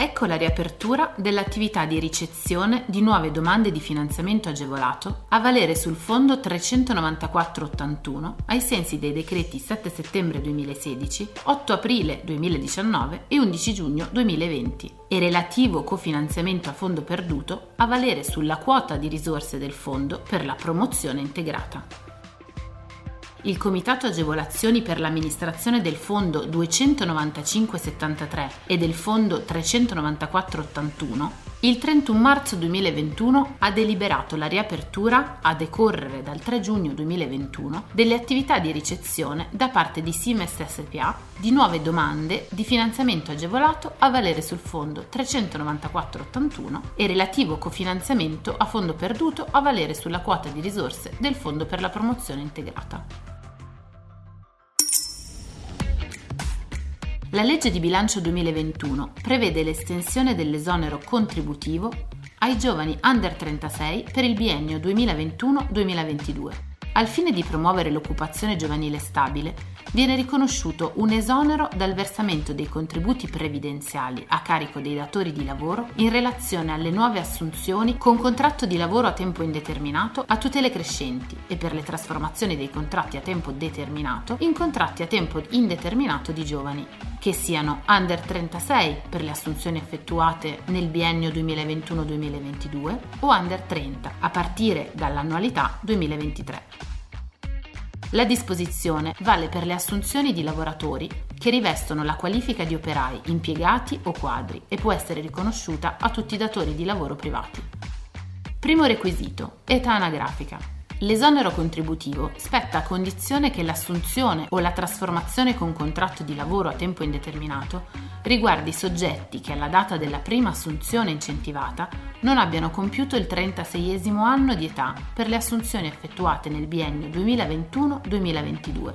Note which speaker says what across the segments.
Speaker 1: Ecco la riapertura dell'attività di ricezione di nuove domande di finanziamento agevolato a valere sul fondo 39481 ai sensi dei decreti 7 settembre 2016, 8 aprile 2019 e 11 giugno 2020 e relativo cofinanziamento a fondo perduto a valere sulla quota di risorse del fondo per la promozione integrata il Comitato Agevolazioni per l'amministrazione del Fondo 29573 e del Fondo 39481 il 31 marzo 2021 ha deliberato la riapertura, a decorrere dal 3 giugno 2021, delle attività di ricezione da parte di Siemens SPA di nuove domande di finanziamento agevolato a valere sul fondo 39481 e relativo cofinanziamento a fondo perduto a valere sulla quota di risorse del Fondo per la promozione integrata. La legge di bilancio 2021 prevede l'estensione dell'esonero contributivo ai giovani under 36 per il biennio 2021-2022. Al fine di promuovere l'occupazione giovanile stabile, viene riconosciuto un esonero dal versamento dei contributi previdenziali a carico dei datori di lavoro in relazione alle nuove assunzioni con contratto di lavoro a tempo indeterminato a tutele crescenti e per le trasformazioni dei contratti a tempo determinato in contratti a tempo indeterminato di giovani, che siano under 36 per le assunzioni effettuate nel biennio 2021-2022 o under 30 a partire dall'annualità 2023. La disposizione vale per le assunzioni di lavoratori che rivestono la qualifica di operai, impiegati o quadri e può essere riconosciuta a tutti i datori di lavoro privati. Primo requisito, età anagrafica. L'esonero contributivo spetta a condizione che l'assunzione o la trasformazione con contratto di lavoro a tempo indeterminato riguardi soggetti che alla data della prima assunzione incentivata non abbiano compiuto il 36 anno di età per le assunzioni effettuate nel biennio 2021-2022.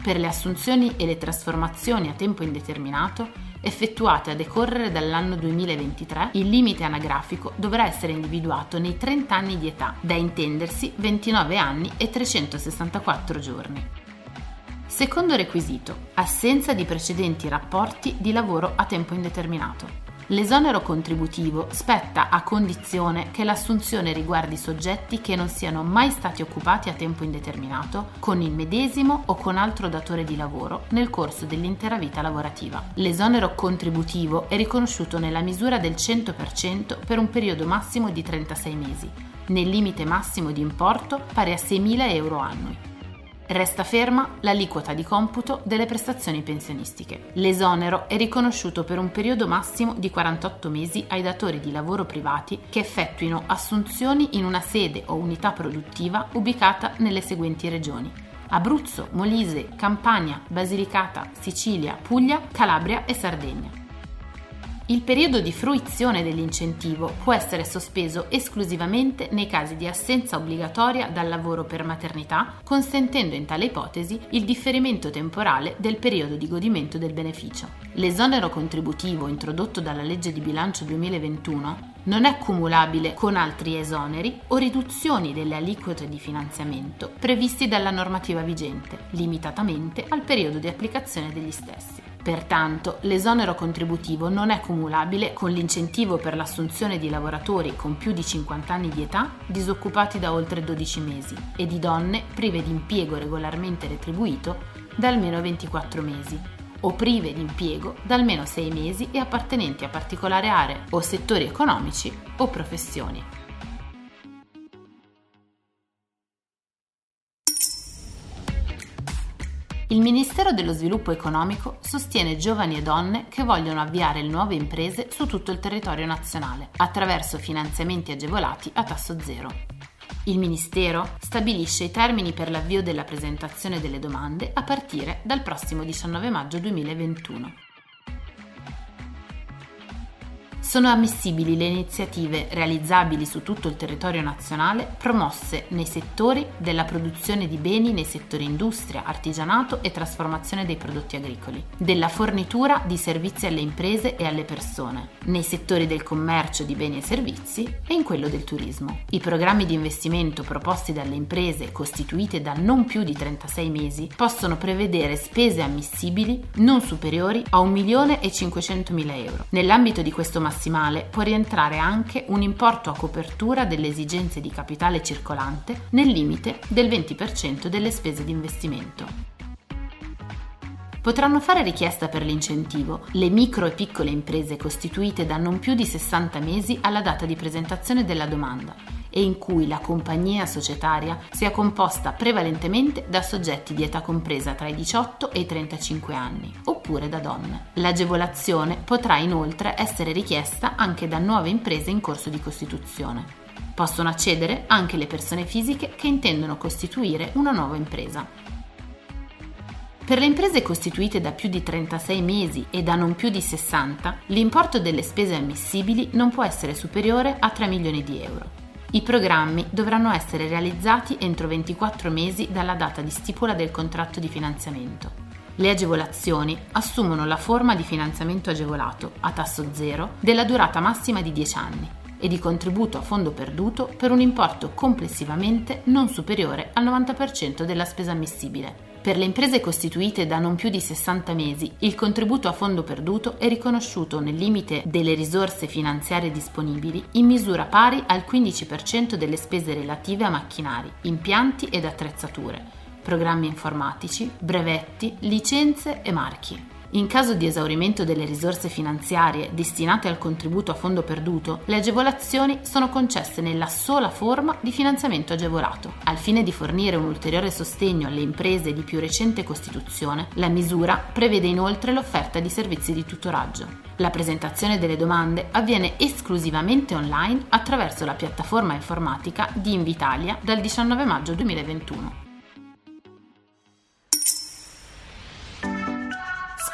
Speaker 1: Per le assunzioni e le trasformazioni a tempo indeterminato effettuate a decorrere dall'anno 2023, il limite anagrafico dovrà essere individuato nei 30 anni di età, da intendersi 29 anni e 364 giorni. Secondo requisito, assenza di precedenti rapporti di lavoro a tempo indeterminato. L'esonero contributivo spetta a condizione che l'assunzione riguardi soggetti che non siano mai stati occupati a tempo indeterminato con il medesimo o con altro datore di lavoro nel corso dell'intera vita lavorativa. L'esonero contributivo è riconosciuto nella misura del 100% per un periodo massimo di 36 mesi, nel limite massimo di importo pari a 6.000 euro annui. Resta ferma l'aliquota di computo delle prestazioni pensionistiche. L'esonero è riconosciuto per un periodo massimo di 48 mesi ai datori di lavoro privati che effettuino assunzioni in una sede o unità produttiva ubicata nelle seguenti regioni. Abruzzo, Molise, Campania, Basilicata, Sicilia, Puglia, Calabria e Sardegna. Il periodo di fruizione dell'incentivo può essere sospeso esclusivamente nei casi di assenza obbligatoria dal lavoro per maternità, consentendo in tale ipotesi il differimento temporale del periodo di godimento del beneficio. L'esonero contributivo introdotto dalla legge di bilancio 2021 non è cumulabile con altri esoneri o riduzioni delle aliquote di finanziamento previsti dalla normativa vigente, limitatamente al periodo di applicazione degli stessi. Pertanto, l'esonero contributivo non è cumulabile con l'incentivo per l'assunzione di lavoratori con più di 50 anni di età disoccupati da oltre 12 mesi e di donne prive di impiego regolarmente retribuito da almeno 24 mesi o prive di impiego da almeno sei mesi e appartenenti a particolari aree o settori economici o professioni. Il Ministero dello Sviluppo Economico sostiene giovani e donne che vogliono avviare nuove imprese su tutto il territorio nazionale attraverso finanziamenti agevolati a tasso zero. Il Ministero stabilisce i termini per l'avvio della presentazione delle domande a partire dal prossimo 19 maggio 2021. Sono ammissibili le iniziative realizzabili su tutto il territorio nazionale promosse nei settori della produzione di beni nei settori industria, artigianato e trasformazione dei prodotti agricoli, della fornitura di servizi alle imprese e alle persone, nei settori del commercio di beni e servizi e in quello del turismo. I programmi di investimento proposti dalle imprese costituite da non più di 36 mesi possono prevedere spese ammissibili non superiori a 1.500.000 euro. Nell'ambito di questo massimale massimale può rientrare anche un importo a copertura delle esigenze di capitale circolante nel limite del 20% delle spese di investimento. Potranno fare richiesta per l'incentivo le micro e piccole imprese costituite da non più di 60 mesi alla data di presentazione della domanda e in cui la compagnia societaria sia composta prevalentemente da soggetti di età compresa tra i 18 e i 35 anni, oppure da donne. L'agevolazione potrà inoltre essere richiesta anche da nuove imprese in corso di costituzione. Possono accedere anche le persone fisiche che intendono costituire una nuova impresa. Per le imprese costituite da più di 36 mesi e da non più di 60, l'importo delle spese ammissibili non può essere superiore a 3 milioni di euro. I programmi dovranno essere realizzati entro 24 mesi dalla data di stipula del contratto di finanziamento. Le agevolazioni assumono la forma di finanziamento agevolato a tasso zero della durata massima di 10 anni e di contributo a fondo perduto per un importo complessivamente non superiore al 90% della spesa ammissibile. Per le imprese costituite da non più di 60 mesi, il contributo a fondo perduto è riconosciuto nel limite delle risorse finanziarie disponibili in misura pari al 15% delle spese relative a macchinari, impianti ed attrezzature, programmi informatici, brevetti, licenze e marchi. In caso di esaurimento delle risorse finanziarie destinate al contributo a fondo perduto, le agevolazioni sono concesse nella sola forma di finanziamento agevolato. Al fine di fornire un ulteriore sostegno alle imprese di più recente costituzione, la misura prevede inoltre l'offerta di servizi di tutoraggio. La presentazione delle domande avviene esclusivamente online attraverso la piattaforma informatica di Invitalia dal 19 maggio 2021.